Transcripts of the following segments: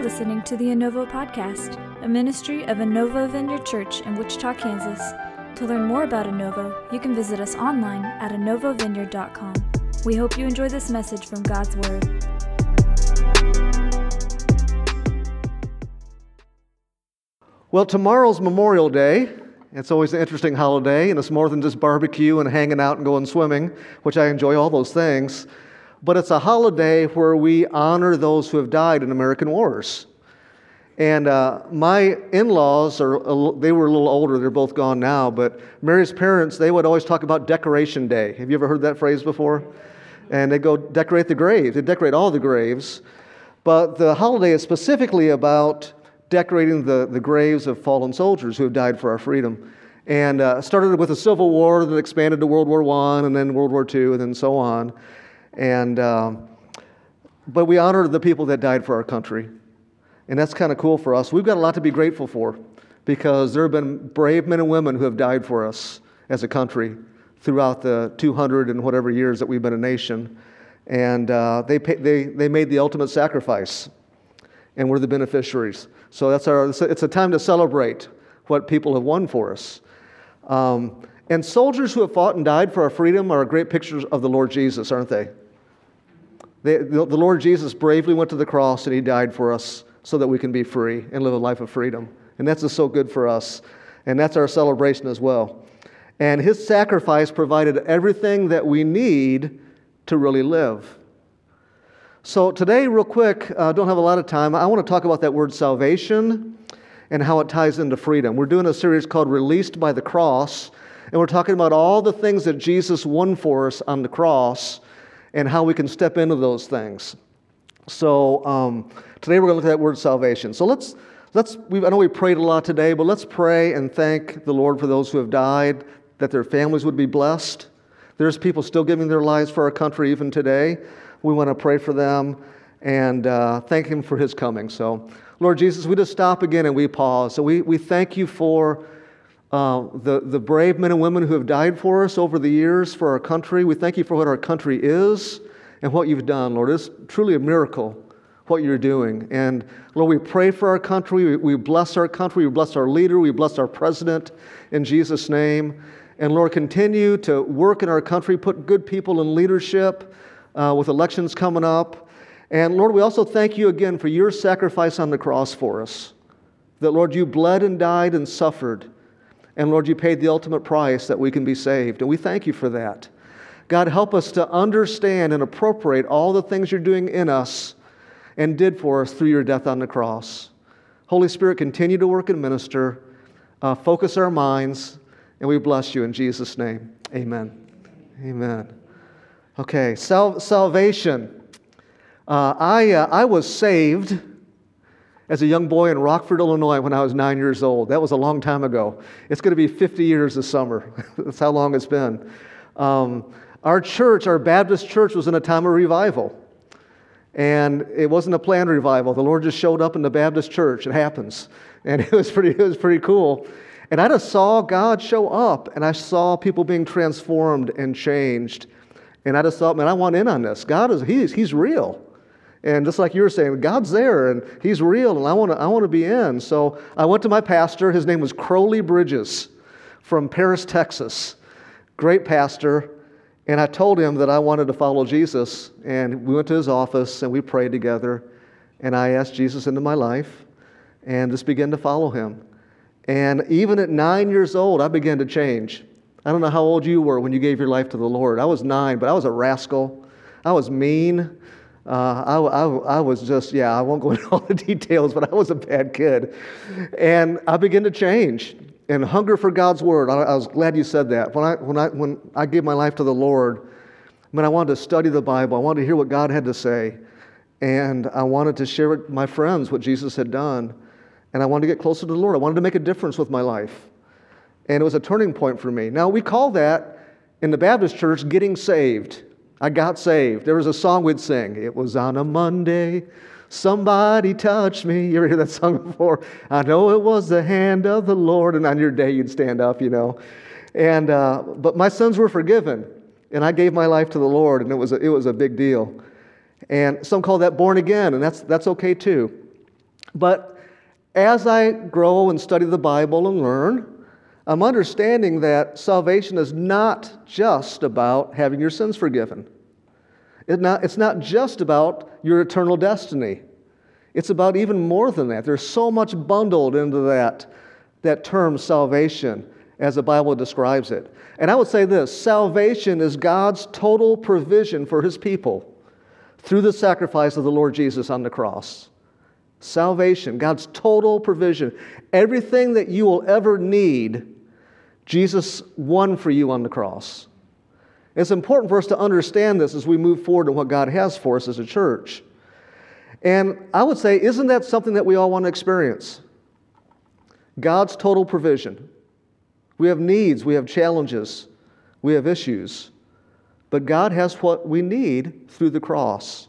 for listening to the Innovo Podcast, a ministry of Innovo Vineyard Church in Wichita, Kansas. To learn more about Innovo, you can visit us online at innovovineyard.com. We hope you enjoy this message from God's Word. Well, tomorrow's Memorial Day. It's always an interesting holiday, and it's more than just barbecue and hanging out and going swimming, which I enjoy all those things. But it's a holiday where we honor those who have died in American wars. And uh, my in laws, are they were a little older, they're both gone now, but Mary's parents, they would always talk about Decoration Day. Have you ever heard that phrase before? And they go decorate the graves, they decorate all the graves. But the holiday is specifically about decorating the, the graves of fallen soldiers who have died for our freedom. And uh, started with the Civil War, then expanded to World War I, and then World War II, and then so on. And, um, but we honor the people that died for our country. And that's kind of cool for us. We've got a lot to be grateful for because there have been brave men and women who have died for us as a country throughout the 200 and whatever years that we've been a nation. And uh, they, pay, they, they made the ultimate sacrifice, and we're the beneficiaries. So that's our, it's a time to celebrate what people have won for us. Um, and soldiers who have fought and died for our freedom are great pictures of the Lord Jesus, aren't they? The, the Lord Jesus bravely went to the cross and he died for us so that we can be free and live a life of freedom. And that's just so good for us. And that's our celebration as well. And his sacrifice provided everything that we need to really live. So, today, real quick, uh, don't have a lot of time. I want to talk about that word salvation and how it ties into freedom. We're doing a series called Released by the Cross, and we're talking about all the things that Jesus won for us on the cross and how we can step into those things. So, um, today we're going to look at that word salvation. So, let's, let's I know we prayed a lot today, but let's pray and thank the Lord for those who have died, that their families would be blessed. There's people still giving their lives for our country even today. We want to pray for them and uh, thank Him for His coming. So, Lord Jesus, we just stop again and we pause. So, we, we thank you for uh, the, the brave men and women who have died for us over the years for our country. We thank you for what our country is and what you've done, Lord. It's truly a miracle what you're doing. And Lord, we pray for our country. We, we bless our country. We bless our leader. We bless our president in Jesus' name. And Lord, continue to work in our country, put good people in leadership uh, with elections coming up. And Lord, we also thank you again for your sacrifice on the cross for us. That, Lord, you bled and died and suffered. And Lord, you paid the ultimate price that we can be saved. And we thank you for that. God, help us to understand and appropriate all the things you're doing in us and did for us through your death on the cross. Holy Spirit, continue to work and minister. Uh, focus our minds, and we bless you in Jesus' name. Amen. Amen. Okay, sal- salvation. Uh, I, uh, I was saved as a young boy in Rockford, Illinois, when I was nine years old. That was a long time ago. It's going to be 50 years this summer. That's how long it's been. Um, our church, our Baptist church, was in a time of revival. And it wasn't a planned revival. The Lord just showed up in the Baptist church. It happens. And it was pretty, it was pretty cool. And I just saw God show up, and I saw people being transformed and changed. And I just thought, man, I want in on this. God is, he's, he's real. And just like you were saying, God's there and He's real, and I want to I want to be in. So I went to my pastor. His name was Crowley Bridges from Paris, Texas. Great pastor. And I told him that I wanted to follow Jesus. And we went to his office and we prayed together. And I asked Jesus into my life and just began to follow him. And even at nine years old, I began to change. I don't know how old you were when you gave your life to the Lord. I was nine, but I was a rascal. I was mean. Uh, I, I, I, was just, yeah, I won't go into all the details, but I was a bad kid. And I began to change and hunger for God's word. I, I was glad you said that. When I, when, I, when I gave my life to the Lord, I mean, I wanted to study the Bible, I wanted to hear what God had to say. And I wanted to share with my friends what Jesus had done. And I wanted to get closer to the Lord. I wanted to make a difference with my life. And it was a turning point for me. Now, we call that in the Baptist church getting saved. I got saved. There was a song we'd sing. It was on a Monday. Somebody touched me. You ever hear that song before? I know it was the hand of the Lord. And on your day, you'd stand up, you know. And, uh, but my sins were forgiven. And I gave my life to the Lord, and it was a, it was a big deal. And some call that born again, and that's, that's okay too. But as I grow and study the Bible and learn, I'm understanding that salvation is not just about having your sins forgiven. It's not, it's not just about your eternal destiny. It's about even more than that. There's so much bundled into that, that term salvation as the Bible describes it. And I would say this salvation is God's total provision for his people through the sacrifice of the Lord Jesus on the cross. Salvation, God's total provision. Everything that you will ever need, Jesus won for you on the cross. It's important for us to understand this as we move forward in what God has for us as a church. And I would say, isn't that something that we all want to experience? God's total provision. We have needs, we have challenges, we have issues. But God has what we need through the cross,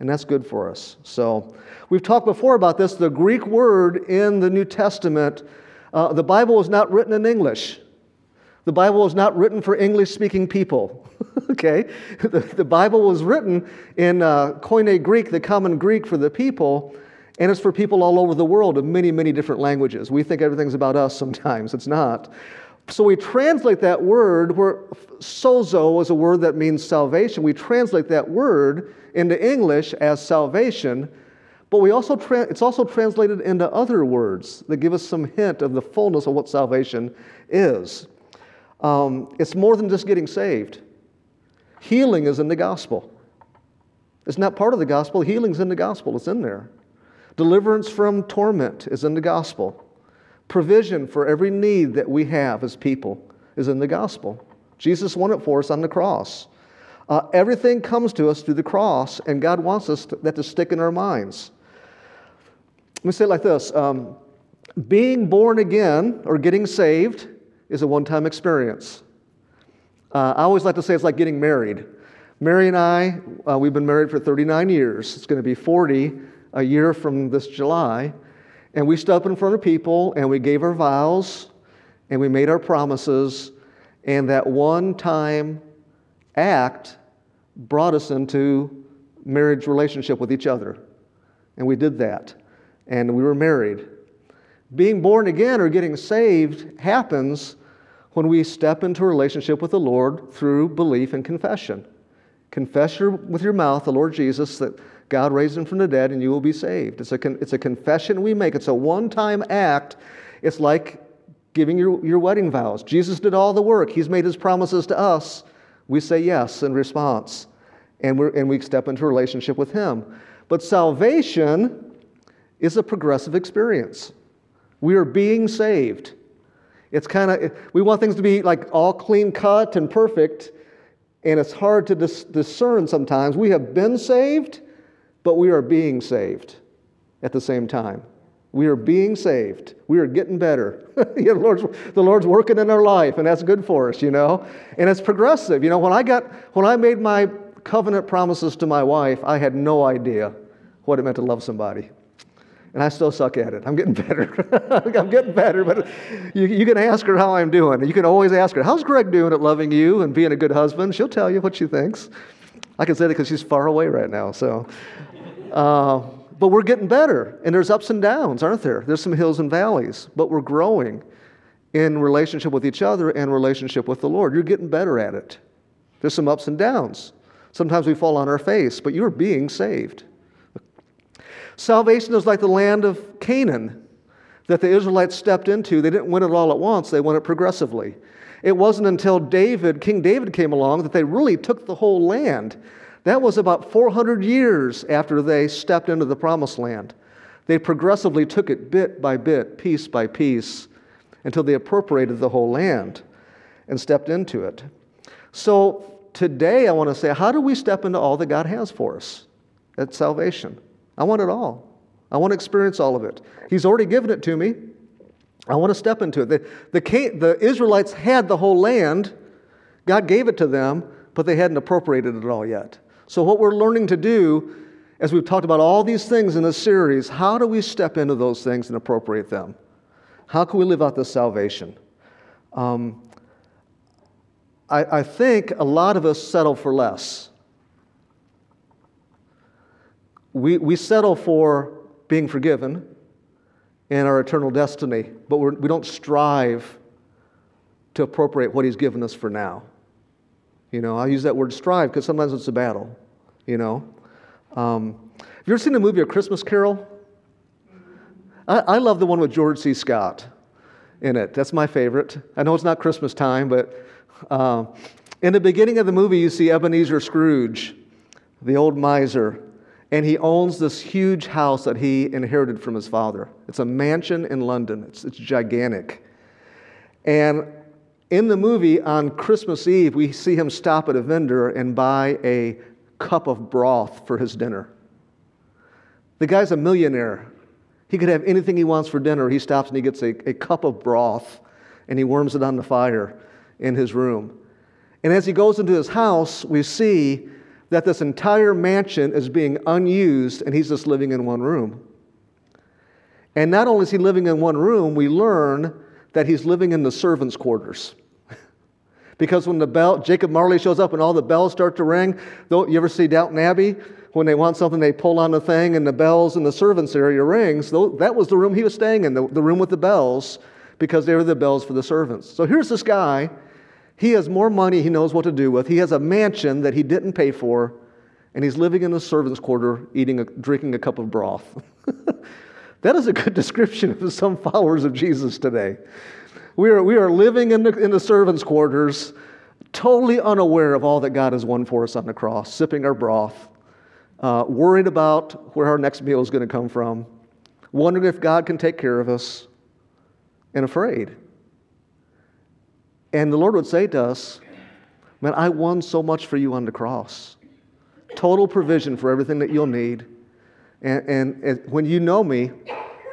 and that's good for us. So, we've talked before about this. The Greek word in the New Testament, uh, the Bible was not written in English. The Bible was not written for English speaking people. okay? The, the, Bible was written in uh, Koine Greek, the common Greek for the people, and it's for people all over the world of many, many different languages. We think everything's about us sometimes, it's not. So we translate that word, where sozo is a word that means salvation. We translate that word into English as salvation, but we also tra- it's also translated into other words that give us some hint of the fullness of what salvation is. Um, it's more than just getting saved. Healing is in the gospel. It's not part of the gospel, healing's in the gospel, it's in there. Deliverance from torment is in the gospel. Provision for every need that we have as people is in the gospel. Jesus won it for us on the cross. Uh, everything comes to us through the cross, and God wants us to, that to stick in our minds. Let me say it like this um, Being born again or getting saved is a one time experience. Uh, I always like to say it's like getting married. Mary and I, uh, we've been married for 39 years. It's going to be 40 a year from this July. And we stood up in front of people and we gave our vows and we made our promises. And that one time act brought us into marriage relationship with each other. And we did that. And we were married. Being born again or getting saved happens when we step into a relationship with the Lord through belief and confession. Confess your, with your mouth the Lord Jesus that God raised him from the dead and you will be saved. It's a, con, it's a confession we make, it's a one time act. It's like giving your, your wedding vows. Jesus did all the work, He's made His promises to us. We say yes in response, and, we and we step into a relationship with Him. But salvation is a progressive experience. We are being saved. It's kind of, we want things to be like all clean cut and perfect, and it's hard to dis- discern sometimes. We have been saved, but we are being saved at the same time. We are being saved. We are getting better. know, the, Lord's, the Lord's working in our life, and that's good for us, you know. And it's progressive. You know, when I got when I made my covenant promises to my wife, I had no idea what it meant to love somebody and I still suck at it. I'm getting better. I'm getting better, but you, you, can ask her how I'm doing. You can always ask her, How's Greg doing at loving you and being a good husband? She'll tell you what she thinks. I can say that because she's far away right now. So, uh, but we're getting better, and there's ups and downs, aren't there? There's some hills and valleys, but we're growing in relationship with each other and relationship with the Lord. You're getting better at it. There's some ups and downs. Sometimes we fall on our face, but you're being saved. Salvation is like the land of Canaan that the Israelites stepped into. They didn't win it all at once, they won it progressively. It wasn't until David, King David came along, that they really took the whole land. That was about 400 years after they stepped into the promised land. They progressively took it bit by bit, piece by piece, until they appropriated the whole land and stepped into it. So today, I want to say, how do we step into all that God has for us at salvation? I want it all. I want to experience all of it. He's already given it to me. I want to step into it. The, the, the Israelites had the whole land, God gave it to them, but they hadn't appropriated it all yet. So, what we're learning to do, as we've talked about all these things in this series, how do we step into those things and appropriate them? How can we live out this salvation? Um, I, I think a lot of us settle for less we, we settle for being forgiven, and our eternal destiny, but we're, we do not strive to appropriate what He's given us for now. You know, I use that word strive because sometimes it's a battle, you know. Um, have you ever seen the movie A Christmas Carol? I, I love the one with George C. Scott in it. That's my favorite. I know it's not Christmas time, but uh, in the beginning of the movie, you see Ebenezer Scrooge, the old miser, and he owns this huge house that he inherited from his father. It's a mansion in London, it's, it's gigantic. And in the movie, on Christmas Eve, we see him stop at a vendor and buy a cup of broth for his dinner. The guy's a millionaire. He could have anything he wants for dinner. He stops and he gets a, a cup of broth and he warms it on the fire in his room. And as he goes into his house, we see that this entire mansion is being unused and he's just living in one room. And not only is he living in one room, we learn that he's living in the servants' quarters. because when the bell, Jacob Marley shows up and all the bells start to ring, you ever see Downton Abbey? When they want something, they pull on the thing and the bells in the servants' area rings. That was the room he was staying in, the, the room with the bells, because they were the bells for the servants. So here's this guy he has more money he knows what to do with. He has a mansion that he didn't pay for, and he's living in a servant's quarter, eating a, drinking a cup of broth. that is a good description of some followers of Jesus today. We are, we are living in the, in the servants' quarters, totally unaware of all that God has won for us on the cross, sipping our broth, uh, worried about where our next meal is going to come from, wondering if God can take care of us, and afraid. And the Lord would say to us, Man, I won so much for you on the cross. Total provision for everything that you'll need. And, and, and, when you know me,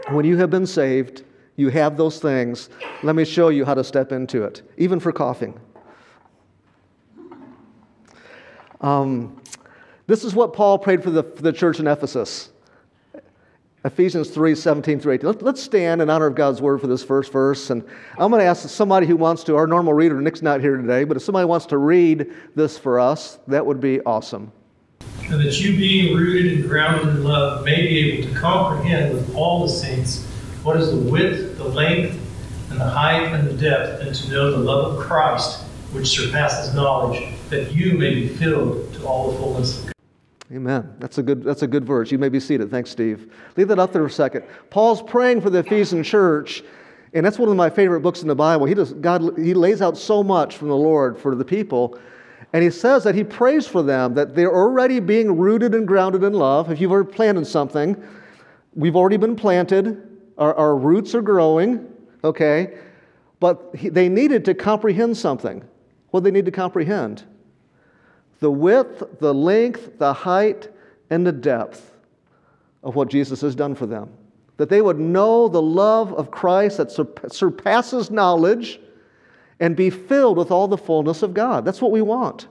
when you have been saved, you have those things. Let me show you how to step into it, even for coughing. Um, this is what Paul prayed for the, for the church in Ephesus. Ephesians 3 17 through 18. Let's stand in honor of God's word for this first verse. And I'm going to ask somebody who wants to, our normal reader, Nick's not here today, but if somebody wants to read this for us, that would be awesome. And that you, being rooted and grounded in love, may be able to comprehend with all the saints what is the width, the length, and the height and the depth, and to know the love of Christ, which surpasses knowledge, that you may be filled to all the fullness of God. Amen. That's a good, that's a good verse. You may be seated. Thanks, Steve. Leave that up there a second. Paul's praying for the Ephesian church, and that's one of my favorite books in the Bible. He does, God, he lays out so much from the Lord for the people. And he says that he prays for them, that they're already being rooted and grounded in love. If you've ever planted something, we've already been planted, our, our roots are growing, okay? But he, they needed to comprehend something. What they need to comprehend? The width, the length, the height, and the depth of what Jesus has done for them. That they would know the love of Christ that surpasses knowledge and be filled with all the fullness of God. That's what we want.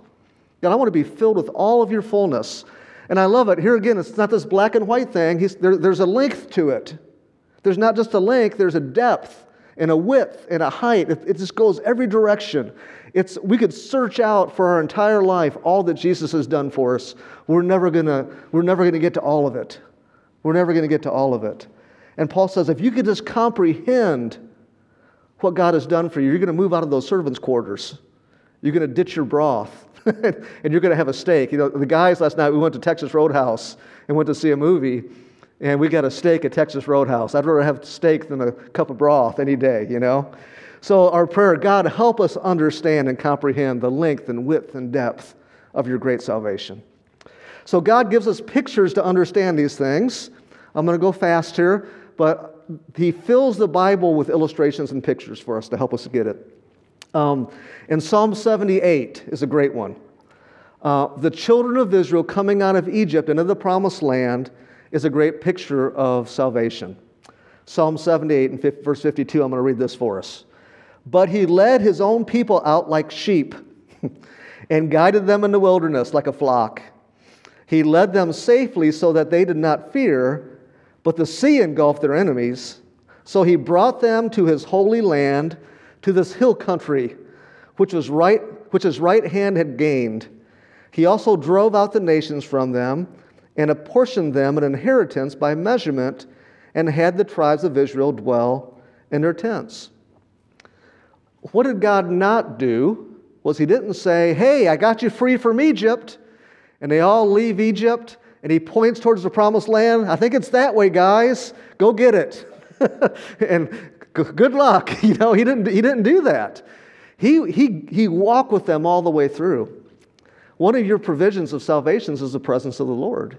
God, I want to be filled with all of your fullness. And I love it. Here again, it's not this black and white thing, there, there's a length to it. There's not just a length, there's a depth and a width and a height. It, it just goes every direction. It's, we could search out for our entire life all that Jesus has done for us. We're never gonna, we're never gonna get to all of it. We're never gonna get to all of it. And Paul says, if you could just comprehend what God has done for you, you're gonna move out of those servants' quarters. You're gonna ditch your broth. and you're going to have a steak. You know, the guys last night, we went to Texas Roadhouse and went to see a movie, and we got a steak at Texas Roadhouse. I'd rather have steak than a cup of broth any day, you know? So, our prayer God, help us understand and comprehend the length and width and depth of your great salvation. So, God gives us pictures to understand these things. I'm going to go fast here, but He fills the Bible with illustrations and pictures for us to help us get it. Um, and Psalm 78 is a great one. Uh, the children of Israel coming out of Egypt into the promised land is a great picture of salvation. Psalm 78 and 50, verse 52, I'm going to read this for us. But he led his own people out like sheep and guided them in the wilderness like a flock. He led them safely so that they did not fear, but the sea engulfed their enemies. So he brought them to his holy land, to this hill country, which, was right, which his right hand had gained. He also drove out the nations from them and apportioned them an inheritance by measurement and had the tribes of Israel dwell in their tents. What did God not do was He didn't say, Hey, I got you free from Egypt, and they all leave Egypt, and He points towards the promised land. I think it's that way, guys. Go get it. and good luck. You know, He didn't, he didn't do that. He, he, he walked with them all the way through. One of your provisions of salvations is the presence of the Lord,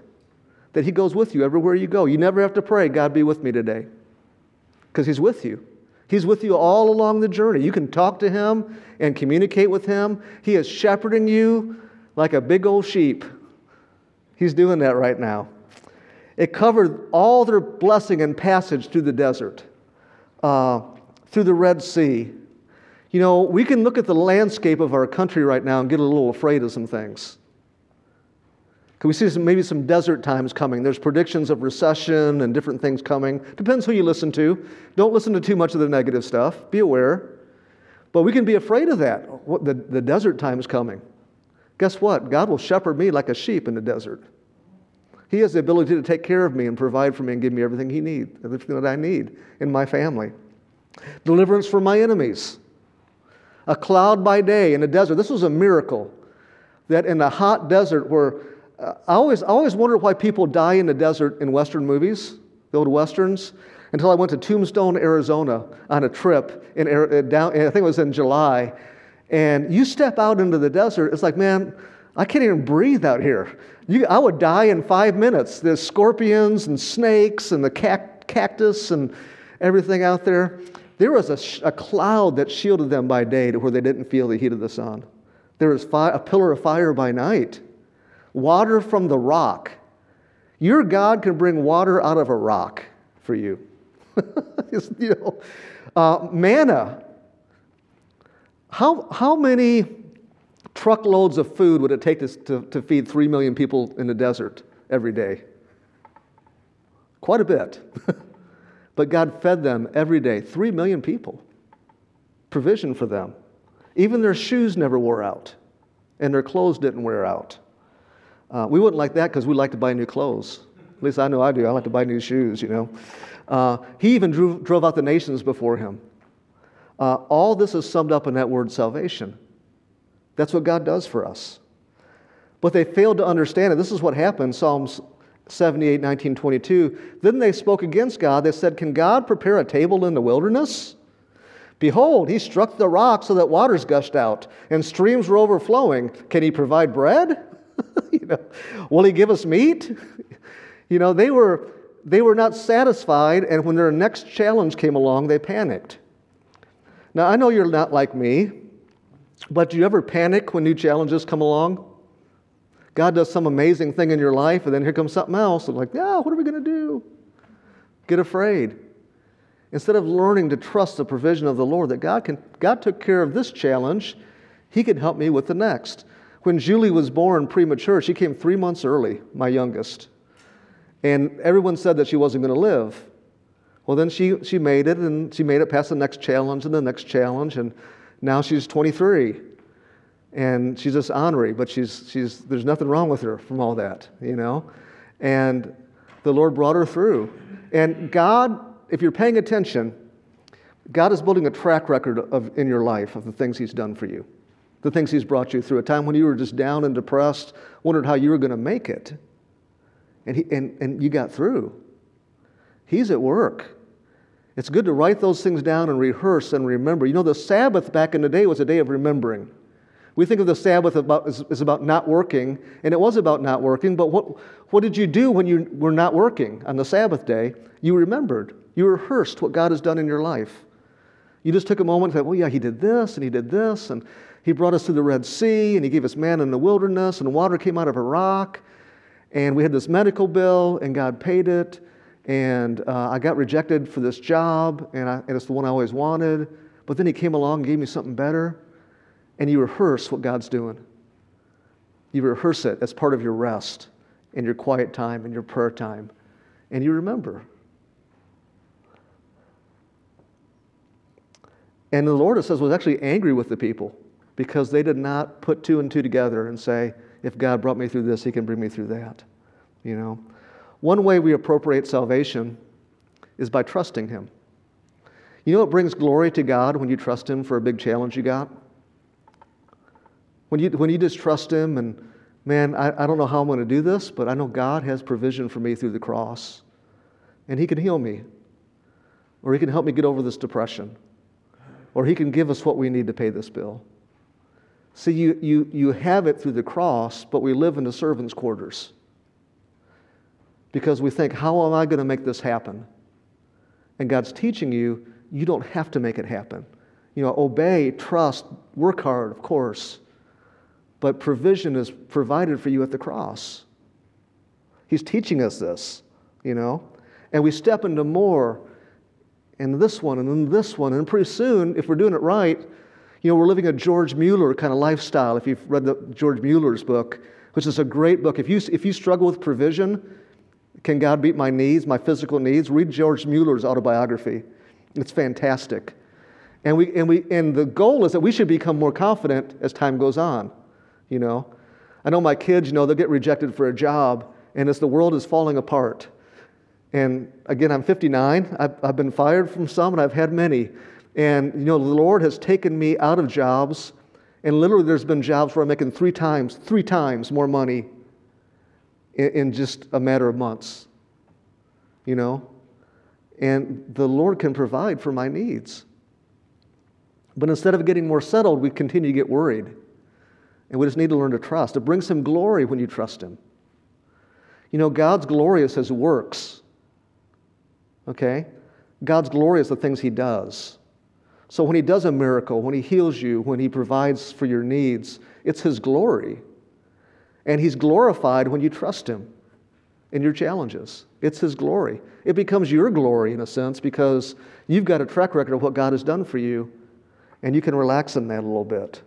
that He goes with you everywhere you go. You never have to pray, God be with me today, because He's with you. He's with you all along the journey. You can talk to Him and communicate with Him. He is shepherding you like a big old sheep. He's doing that right now. It covered all their blessing and passage through the desert, uh, through the Red Sea, you know, we can look at the landscape of our country right now and get a little afraid of some things. Can we see some, maybe some desert times coming? There's predictions of recession and different things coming. Depends who you listen to. Don't listen to too much of the negative stuff. Be aware. But we can be afraid of that. What, the, the desert time is coming. Guess what? God will shepherd me like a sheep in the desert. He has the ability to take care of me and provide for me and give me everything He needs, everything that I need in my family. Deliverance from my enemies a cloud by day in the desert. This was a miracle that in a hot desert where I, always, I always wondered why people die in the desert in Western movies, the old Westerns, until I went to Tombstone, Arizona on a trip in, uh, down, I think it was in July. And you step out into the desert, it's like, man, I can't even breathe out here. You, I would die in five minutes. There's scorpions and snakes and the cact- cactus and everything out there. There was a, a cloud that shielded them by day to where they didn't feel the heat of the sun. There was a pillar of fire by night, water from the rock. Your God can bring water out of a rock for you. you know, uh, manna. How, how many truckloads of food would it take to, to, to feed three million people in the desert every day? Quite a bit. But God fed them every day, three million people. Provision for them. Even their shoes never wore out, and their clothes didn't wear out. Uh, we wouldn't like that because we like to buy new clothes. At least I know I do. I like to buy new shoes, you know. Uh, he even drew, drove out the nations before him. Uh, all this is summed up in that word salvation. That's what God does for us. But they failed to understand it. This is what happened. Psalms 78, 19, 22. Then they spoke against God. They said, Can God prepare a table in the wilderness? Behold, he struck the rock so that waters gushed out and streams were overflowing. Can he provide bread? you know, will he give us meat? you know, they were, they were not satisfied, and when their next challenge came along, they panicked. Now, I know you're not like me, but do you ever panic when new challenges come along? God does some amazing thing in your life, and then here comes something else. And like, yeah, what are we going to do? Get afraid. Instead of learning to trust the provision of the Lord, that God, can, God took care of this challenge, He can help me with the next. When Julie was born premature, she came three months early, my youngest. And everyone said that she wasn't going to live. Well, then she, she made it, and she made it past the next challenge and the next challenge, and now she's 23 and she's just ornery, but she's, she's, there's nothing wrong with her from all that, you know? And the Lord brought her through. And God, if you're paying attention, God is building a track record of, in your life of the things He's done for you, the things He's brought you through. A time when you were just down and depressed, wondered how you were going to make it, and, he, and, and you got through. He's at work. It's good to write those things down and rehearse and remember. You know, the Sabbath back in the day was a day of remembering. We think of the Sabbath about, as, as, about not working, and it was about not working, but what, what did you do when you were not working on the Sabbath day? You remembered. You rehearsed what God has done in your life. You just took a moment and said, well, yeah, he did this, and he did this, and he brought us through the Red Sea, and he gave us manna in the wilderness, and water came out of a rock, and we had this medical bill, and God paid it, and uh, I got rejected for this job, and, I, and it's the one I always wanted, but then he came along and gave me something better and you rehearse what God's doing. You rehearse it as part of your rest and your quiet time and your prayer time, and you remember. And the Lord, it says, was actually angry with the people because they did not put two and two together and say, if God brought me through this, he can bring me through that. You know? One way we appropriate salvation is by trusting Him. You know what brings glory to God when you trust Him for a big challenge you got? When you, when you just trust Him and, man, I, I don't know how I'm going to do this, but I know God has provision for me through the cross. And He can heal me, or He can help me get over this depression, or He can give us what we need to pay this bill. See, you, you, you have it through the cross, but we live in the servant's quarters because we think, how am I going to make this happen? And God's teaching you, you don't have to make it happen. You know, obey, trust, work hard, of course, but provision is provided for you at the cross. He's teaching us this, you know, and we step into more in this one and in this one, and pretty soon, if we're doing it right, you know, we're living a George Mueller kind of lifestyle. If you've read the George Mueller's book, which is a great book, if you, if you struggle with provision, can God meet my needs, my physical needs? Read George Mueller's autobiography. It's fantastic. And, we, and, we, and the goal is that we should become more confident as time goes on. You know, I know my kids, you know, they'll get rejected for a job, and as the world is falling apart. And again, I'm 59. I've, I've been fired from some, and I've had many. And, you know, the Lord has taken me out of jobs, and literally there's been jobs where I'm making three times, three times more money in, in just a matter of months, you know? And the Lord can provide for my needs. But instead of getting more settled, we continue to get worried. And we just need to learn to trust. It brings Him glory when you trust Him. You know, God's glory is His works. Okay? God's glory is the things He does. So when He does a miracle, when He heals you, when He provides for your needs, it's His glory. And He's glorified when you trust Him in your challenges. It's His glory. It becomes your glory, in a sense, because you've got a track record of what God has done for you, and you can relax in that a little bit.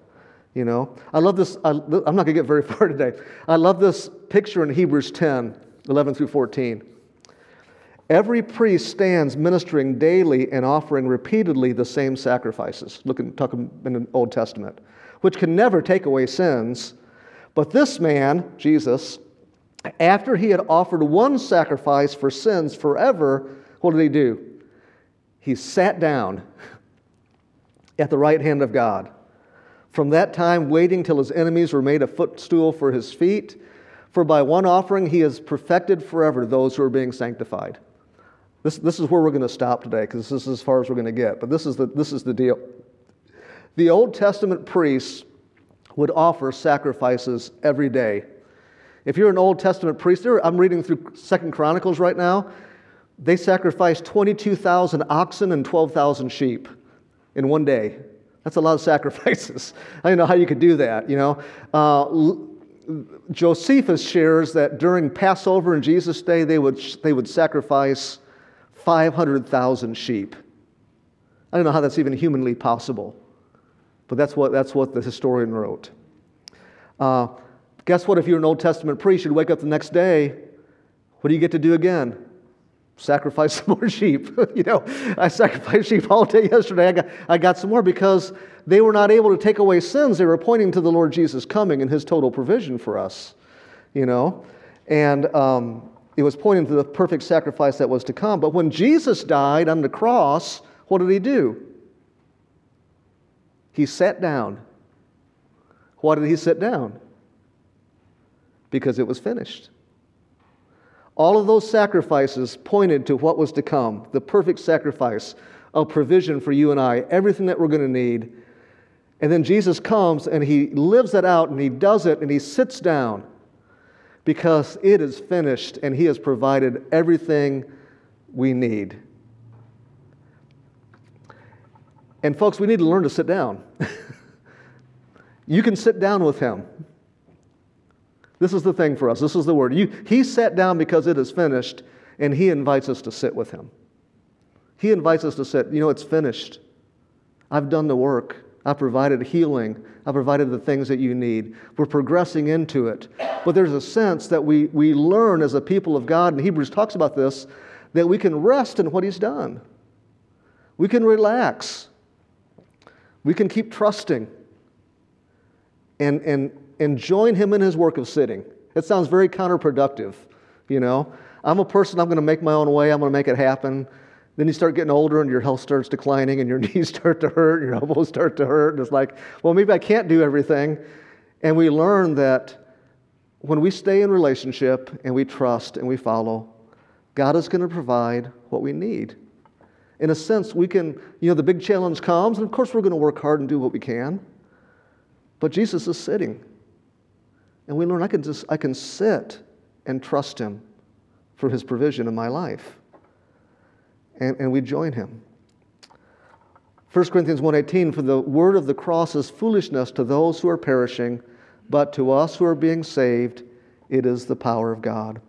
You know, I love this. I, am not going to get very far today. I love this picture in Hebrews 10 11 through 14. Every priest stands ministering daily and offering repeatedly the same sacrifices. Looking, talking in the Old Testament, which can never take away sins but this man, Jesus, after he had offered one sacrifice for sins forever, what did he do? He sat down at the right hand of God. From that time, waiting till his enemies were made a footstool for his feet. For by one offering he has perfected forever those who are being sanctified. This, this is where we're going to stop today because this is as far as we're going to get. But this is, the, this is the deal. The Old Testament priests would offer sacrifices every day. If you're an Old Testament priest, I'm reading through Second Chronicles right now. They sacrificed 22,000 oxen and 12,000 sheep in one day. That's a lot of sacrifices. I don't know how you could do that, you know. Uh, Josephus shares that during Passover in Jesus' day, they would, they would sacrifice 500,000 sheep. I don't know how that's even humanly possible. But that's what, that's what the historian wrote. Uh, guess what? If you're an Old Testament priest, you'd wake up the next day. What do you get to do again? Sacrifice some more sheep. you know, I sacrificed sheep all day yesterday. I got, I got some more because they were not able to take away sins. They were pointing to the Lord Jesus coming and his total provision for us. You know, and um, it was pointing to the perfect sacrifice that was to come. But when Jesus died on the cross, what did he do? He sat down. Why did he sit down? Because it was finished. All of those sacrifices pointed to what was to come the perfect sacrifice of provision for you and I, everything that we're going to need. And then Jesus comes and he lives that out and he does it and he sits down because it is finished and he has provided everything we need. And folks, we need to learn to sit down. you can sit down with him. This is the thing for us. This is the word. You, he sat down because it is finished, and he invites us to sit with him. He invites us to sit. You know, it's finished. I've done the work. I've provided healing. I've provided the things that you need. We're progressing into it. But there's a sense that we, we learn as a people of God, and Hebrews talks about this, that we can rest in what He's done. We can relax. We can keep trusting and, and, and join him in his work of sitting. It sounds very counterproductive, you know. I'm a person, I'm going to make my own way, I'm going to make it happen. Then you start getting older and your health starts declining and your knees start to hurt and your elbows start to hurt. And it's like, well, maybe I can't do everything. And we learn that when we stay in relationship and we trust and we follow, God is going to provide what we need. In a sense, we can, you know, the big challenge comes, and of course we're going to work hard and do what we can. But Jesus is sitting. And we learn I can just I can sit and trust him for his provision in my life. And, and we join him. 1 Corinthians 1:18 for the word of the cross is foolishness to those who are perishing but to us who are being saved it is the power of God.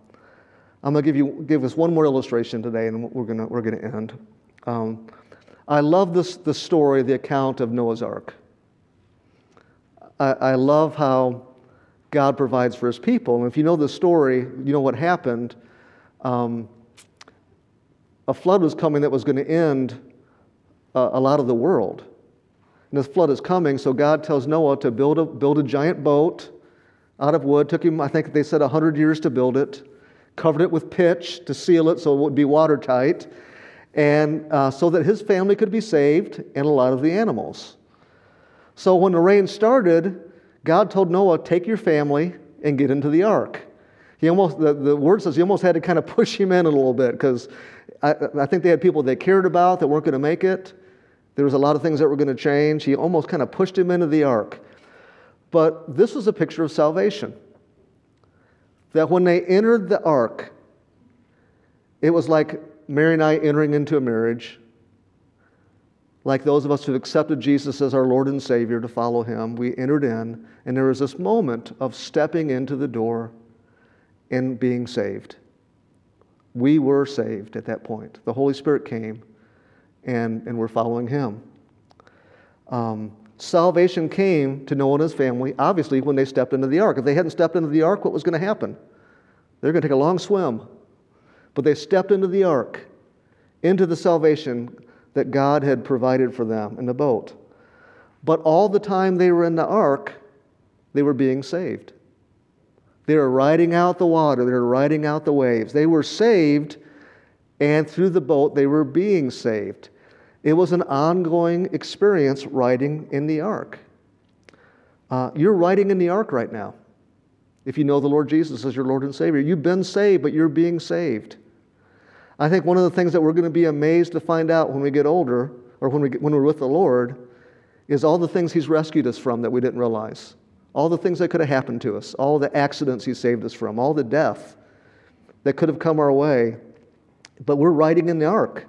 I'm going to give you give us one more illustration today and we're going to we're going to end. Um, I love this the story the account of Noah's ark. I, I love how God provides for his people. And if you know the story, you know what happened. Um, a flood was coming that was going to end uh, a lot of the world. And this flood is coming, so God tells Noah to build a, build a giant boat out of wood. Took him, I think they said, 100 years to build it. Covered it with pitch to seal it so it would be watertight. And uh, so that his family could be saved and a lot of the animals. So when the rain started, God told Noah, Take your family and get into the ark. He almost, the, the word says he almost had to kind of push him in a little bit because I, I think they had people they cared about that weren't going to make it. There was a lot of things that were going to change. He almost kind of pushed him into the ark. But this was a picture of salvation. That when they entered the ark, it was like Mary and I entering into a marriage like those of us who've accepted Jesus as our Lord and Savior to follow Him, we entered in, and there was this moment of stepping into the door and being saved. We were saved at that point. The Holy Spirit came, and, and we're following Him. Um, salvation came to Noah and his family, obviously, when they stepped into the ark. If they hadn't stepped into the ark, what was going to happen? They're going to take a long swim. But they stepped into the ark, into the salvation that God had provided for them in the boat. But all the time they were in the ark, they were being saved. They were riding out the water, they were riding out the waves. They were saved, and through the boat, they were being saved. It was an ongoing experience riding in the ark. Uh, you're riding in the ark right now. If you know the Lord Jesus as your Lord and Savior, you've been saved, but you're being saved. I think one of the things that we're going to be amazed to find out when we get older, or when, we when we're with the Lord, is all the things He's rescued us from that we didn't realize. All the things that could have happened to us, all the accidents He saved us from, all the death that could have come our way. But we're riding in the ark.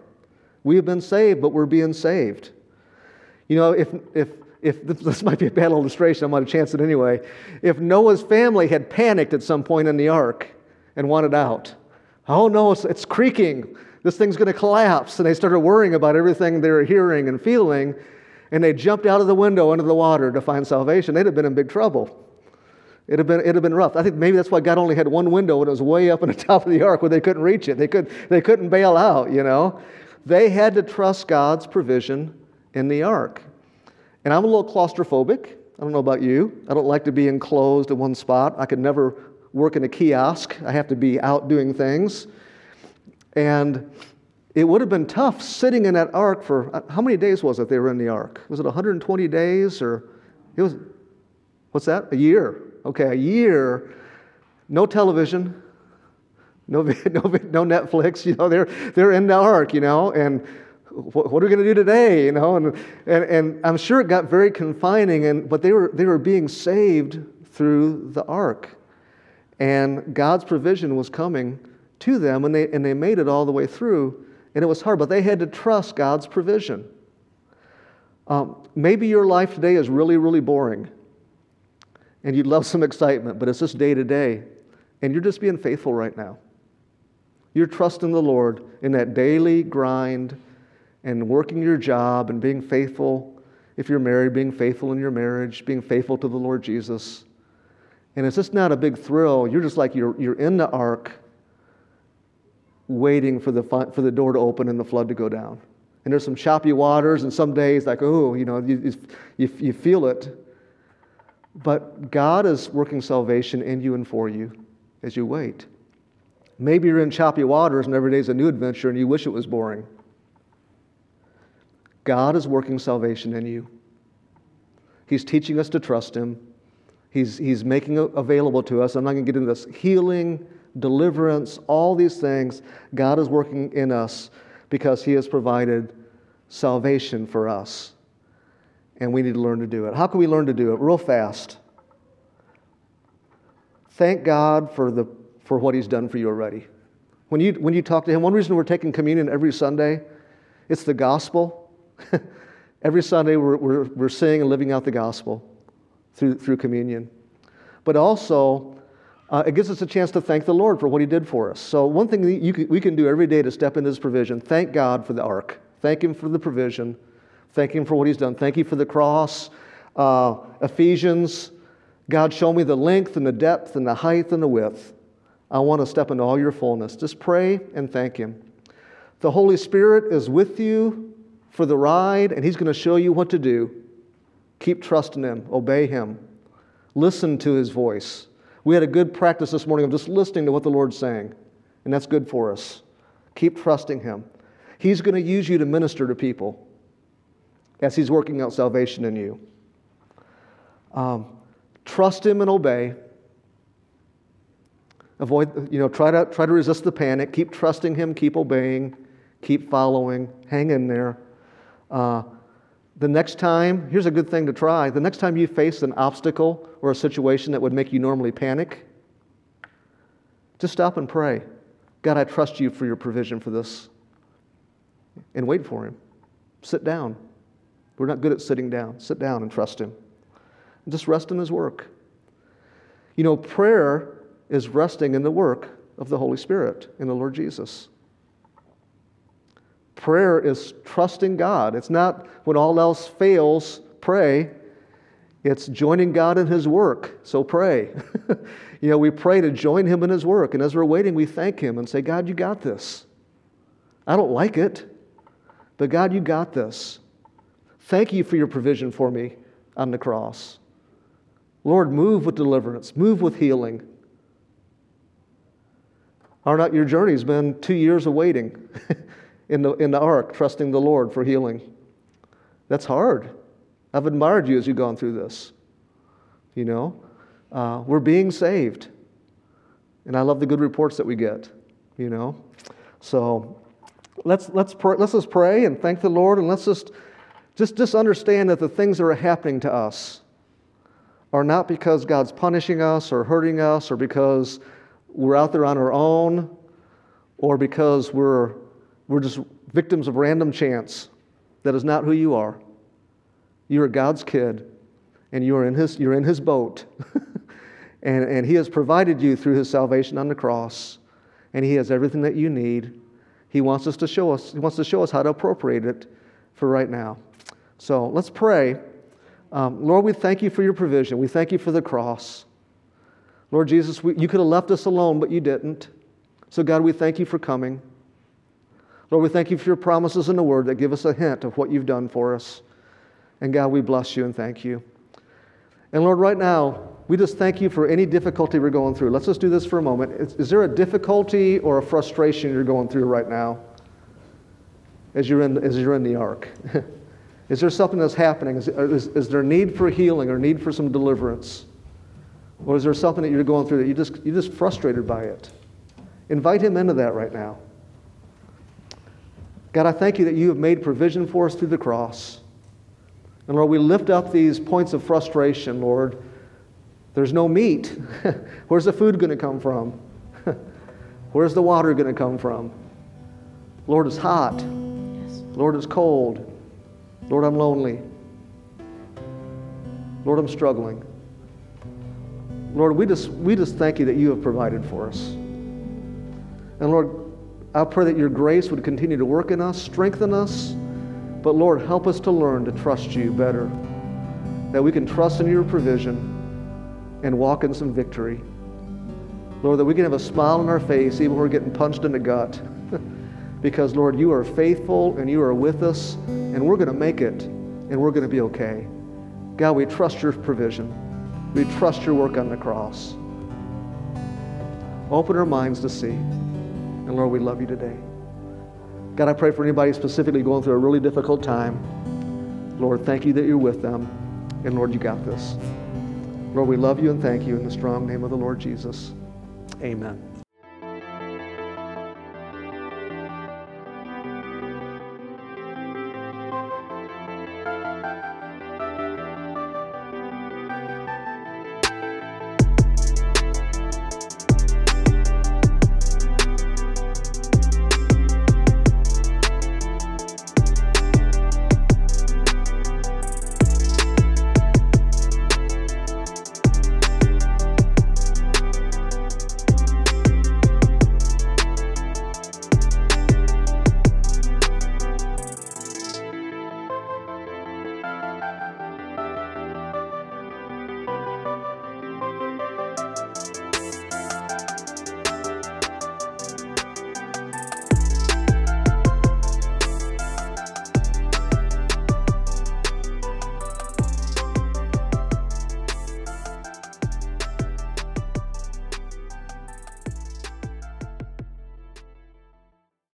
We have been saved, but we're being saved. You know, if, if, if this might be a bad illustration, I'm going to chance it anyway. If Noah's family had panicked at some point in the ark and wanted out, Oh no, it's, it's creaking. This thing's going to collapse. And they started worrying about everything they were hearing and feeling. And they jumped out of the window into the water to find salvation. They'd have been in big trouble. It'd have, been, it'd have been rough. I think maybe that's why God only had one window and it was way up on the top of the ark where they couldn't reach it. They, could, they couldn't bail out, you know. They had to trust God's provision in the ark. And I'm a little claustrophobic. I don't know about you. I don't like to be enclosed in one spot. I could never work in a kiosk. I have to be out doing things. And it would have been tough sitting in that ark for uh, how many days was it they were in the ark? Was it 120 days or it was what's that? A year. Okay, a year. No television. No, no, no Netflix, you know, they're, they're in the ark, you know, and what, what are we going to do today, you know, and, and, and I'm sure it got very confining, and, but they were, they were being saved through the ark. And God's provision was coming to them, and they, and they made it all the way through. And it was hard, but they had to trust God's provision. Um, maybe your life today is really, really boring, and you'd love some excitement, but it's just day to day, and you're just being faithful right now. You're trusting the Lord in that daily grind and working your job and being faithful. If you're married, being faithful in your marriage, being faithful to the Lord Jesus. And it's just not a big thrill. You're just like you're, you're in the ark waiting for the, for the door to open and the flood to go down. And there's some choppy waters, and some days, like, oh, you know, you, you, you feel it. But God is working salvation in you and for you as you wait. Maybe you're in choppy waters and every day's a new adventure and you wish it was boring. God is working salvation in you. He's teaching us to trust Him. He's, he's making available to us. I'm not going to get into this. Healing, deliverance, all these things, God is working in us because He has provided salvation for us. And we need to learn to do it. How can we learn to do it? Real fast. Thank God for, the, for what He's done for you already. When you, when you talk to Him, one reason we're taking communion every Sunday, it's the gospel. every Sunday, we're, we're, we're seeing and living out the gospel through, through communion. But also, uh, it gives us a chance to thank the Lord for what He did for us. So, one thing can, we can do every day to step into His provision thank God for the ark, thank Him for the provision, thank Him for what He's done, thank you for the cross. Uh, Ephesians, God, show me the length and the depth and the height and the width. I want to step into all your fullness. Just pray and thank Him. The Holy Spirit is with you for the ride, and He's going to show you what to do. Keep trusting Him, obey Him, listen to His voice. We had a good practice this morning of just listening to what the Lord's saying, and that's good for us. Keep trusting Him. He's going to use you to minister to people as He's working out salvation in you. Um, trust Him and obey. Avoid, you know, try to, try to resist the panic. Keep trusting Him, keep obeying, keep following, hang in there. Uh, the next time, here's a good thing to try. The next time you face an obstacle or a situation that would make you normally panic, just stop and pray. God, I trust you for your provision for this. And wait for Him. Sit down. We're not good at sitting down. Sit down and trust Him. And just rest in His work. You know, prayer is resting in the work of the Holy Spirit in the Lord Jesus. Prayer is trusting God. It's not when all else fails, pray. It's joining God in His work, so pray. you know, we pray to join Him in His work, and as we're waiting, we thank Him and say, God, you got this. I don't like it, but God, you got this. Thank you for your provision for me on the cross. Lord, move with deliverance, move with healing. Are not your journey's been two years of waiting? in the, in the ark, trusting the Lord for healing. That's hard. I've admired you as you've gone through this. You know, uh, we're being saved. And I love the good reports that we get, you know. So let's, let's, pray, let's just pray and thank the Lord and let's just, just, just understand that the things that are happening to us are not because God's punishing us or hurting us or because we're out there on our own or because we're we're just victims of random chance. That is not who you are. You are God's kid, and you are in his, you're in his boat. and, and he has provided you through his salvation on the cross, and he has everything that you need. He wants us to show us, he wants to show us how to appropriate it for right now. So let's pray. Um, Lord, we thank you for your provision. We thank you for the cross. Lord Jesus, we, you could have left us alone, but you didn't. So, God, we thank you for coming. Lord, we thank you for your promises in the Word that give us a hint of what you've done for us. And God, we bless you and thank you. And Lord, right now, we just thank you for any difficulty we're going through. Let's just do this for a moment. Is, is there a difficulty or a frustration you're going through right now as you're in, as you're in the ark? is there something that's happening? Is, is, is there need for healing or need for some deliverance? Or is there something that you're going through that you just, you're just frustrated by it? Invite him into that right now. God, I thank you that you have made provision for us through the cross. And Lord, we lift up these points of frustration, Lord. There's no meat. Where's the food going to come from? Where's the water going to come from? Lord, it's hot. Yes. Lord, it's cold. Lord, I'm lonely. Lord, I'm struggling. Lord, we just, we just thank you that you have provided for us. And Lord, I pray that your grace would continue to work in us, strengthen us. But Lord, help us to learn to trust you better. That we can trust in your provision and walk in some victory. Lord, that we can have a smile on our face even when we're getting punched in the gut. because, Lord, you are faithful and you are with us, and we're going to make it, and we're going to be okay. God, we trust your provision. We trust your work on the cross. Open our minds to see. And Lord, we love you today. God, I pray for anybody specifically going through a really difficult time. Lord, thank you that you're with them. And Lord, you got this. Lord, we love you and thank you in the strong name of the Lord Jesus. Amen.